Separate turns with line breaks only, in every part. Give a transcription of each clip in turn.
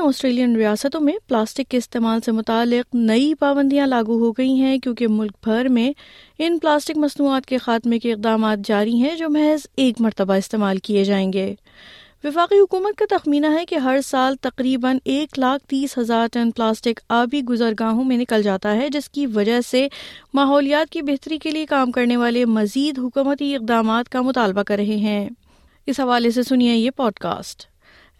تین آسٹریلین ریاستوں میں پلاسٹک کے استعمال سے متعلق نئی پابندیاں لاگو ہو گئی ہیں کیونکہ ملک بھر میں ان پلاسٹک مصنوعات کے خاتمے کے اقدامات جاری ہیں جو محض ایک مرتبہ استعمال کیے جائیں گے۔ وفاقی حکومت کا تخمینہ ہے کہ ہر سال تقریباً ایک لاکھ تیس ہزار ٹن پلاسٹک آبی گزرگاہوں میں نکل جاتا ہے، جس کی وجہ سے ماحولیات کی بہتری کے لیے کام کرنے والے مزید حکومتی اقدامات کا مطالبہ کر رہے ہیں۔ اس حوالے سے سنیے یہ پوڈ کاسٹ۔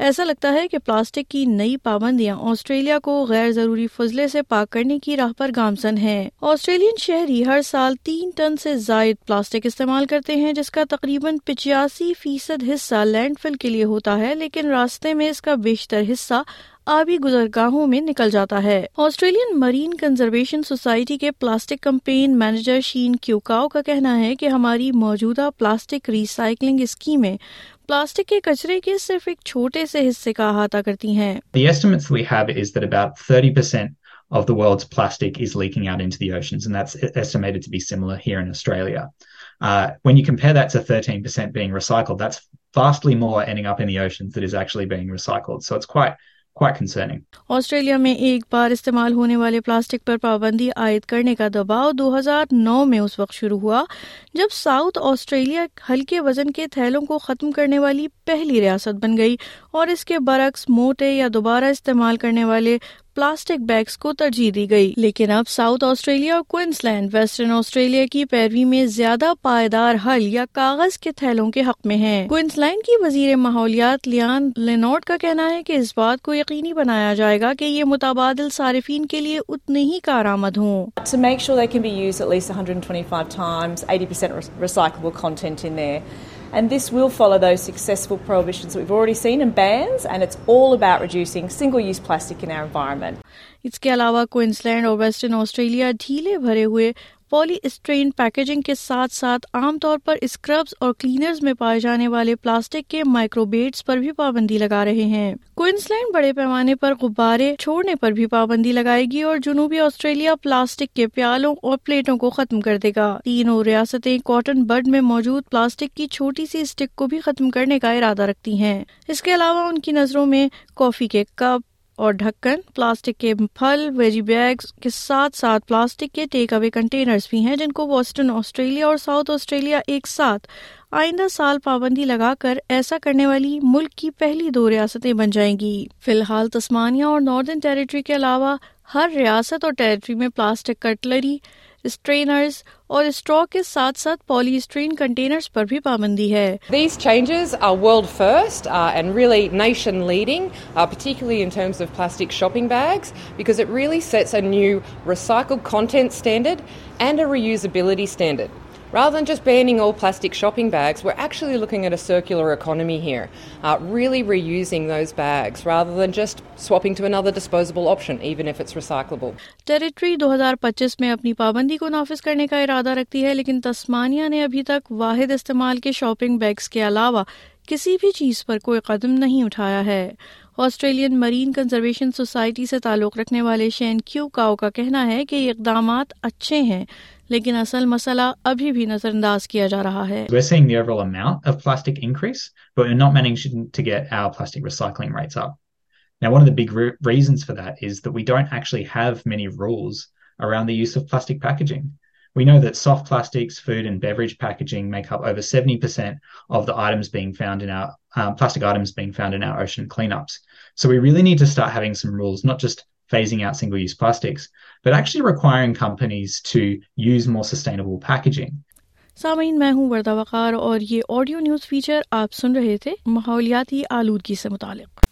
ایسا لگتا ہے کہ پلاسٹک کی نئی پابندیاں آسٹریلیا کو غیر ضروری فضلے سے پاک کرنے کی راہ پر گامزن ہیں۔ آسٹریلین شہری ہر سال تین ٹن سے زائد پلاسٹک استعمال کرتے ہیں، جس کا تقریباً پچاسی فیصد حصہ لینڈ فل کے لیے ہوتا ہے، لیکن راستے میں اس کا بیشتر حصہ نکل جاتا ہے۔ احاطہ کرتی ہیں۔ آسٹریلیا میں ایک بار استعمال ہونے والے پلاسٹک پر پابندی عائد کرنے کا دباؤ دو ہزار نو میں اس وقت شروع ہوا، جب ساؤتھ آسٹریلیا ہلکے وزن کے تھیلوں کو ختم کرنے والی پہلی ریاست بن گئی اور اس کے برعکس موٹے یا دوبارہ استعمال کرنے والے پلاسٹک بیگز کو ترجیح دی گئی۔ لیکن اب ساؤتھ آسٹریلیا اور کوئنس لینڈ ویسٹرن آسٹریلیا کی پیروی میں زیادہ پائیدار حل یا کاغذ کے تھیلوں کے حق میں ہیں۔ کوئنس لینڈ کی وزیر ماحولیات لیان لینوٹ کا کہنا ہے کہ اس بات کو یقینی بنایا جائے گا کہ یہ متبادل صارفین کے لیے اتنے ہی کارآمد ہوں۔
And this will follow those successful prohibitions that we've already seen and bans, and it's all about reducing single-use plastic in our environment.
اس کے علاوہ کوئنس لینڈ اور ویسٹرن آسٹریلیا ڈھیلے بھرے ہوئے پولی اسٹرین پیکیجنگ کے ساتھ ساتھ عام طور پر اسکربز اور کلینرز میں پائے جانے والے پلاسٹک کے مائکروبیٹس پر بھی پابندی لگا رہے ہیں۔ کوئنسلینڈ بڑے پیمانے پر غبارے چھوڑنے پر بھی پابندی لگائے گی اور جنوبی آسٹریلیا پلاسٹک کے پیالوں اور پلیٹوں کو ختم کر دے گا۔ تینوں ریاستیں کاٹن برڈ میں موجود پلاسٹک کی چھوٹی سی اسٹک کو بھی ختم کرنے کا ارادہ رکھتی ہیں۔ اس کے علاوہ ان کی نظروں میں کافی کے کپ اور ڈھکن، پلاسٹک کے پھل، ویجی بیگز کے ساتھ ساتھ پلاسٹک کے ٹیک اوے کنٹینرز بھی ہیں جن کو ویسٹرن آسٹریلیا اور ساؤتھ آسٹریلیا ایک ساتھ آئندہ سال پابندی لگا کر ایسا کرنے والی ملک کی پہلی دو ریاستیں بن جائیں گی۔ فی الحال تسمانیہ اور ناردرن ٹیریٹری کے علاوہ ہر ریاست اور ٹیریٹری میں پلاسٹک کٹلری اسٹرینرز اور اسٹرا کے ساتھ ساتھ پالی اسٹرین کنٹینرز پر بھی پابندی
پابندیز reusability standard Rather than just banning all plastic shopping bags, we're actually looking at a circular economy here, uh, really reusing those bags rather than just swapping to another disposable option, even if it's recyclable.
Territory دو ہزار پچیس میں اپنی پابندی کو نافذ کرنے کا ارادہ رکھتی ہے لیکن تسمانیہ نے ابھی تک واحد استعمال کے شاپنگ بیگز کے علاوہ کسی بھی چیز پر کوئی قدم نہیں اٹھایا ہے سے کا کہنا ہے کہ اقدامات اچھے ہیں ابھی بھی نظر انداز کیا جا رہا ہے۔
We know that soft plastics, food and beverage packaging make up over 70% of the items being found in our um, plastic items being found in our ocean cleanups. So we really need to start having some rules, not just phasing out single-use plastics, but actually requiring companies to use more sustainable packaging.
سامعین میں ہوں وردہ وقار اور یہ audio news feature آپ سن رہے تھے ماحولیاتی آلودگی سے متعلق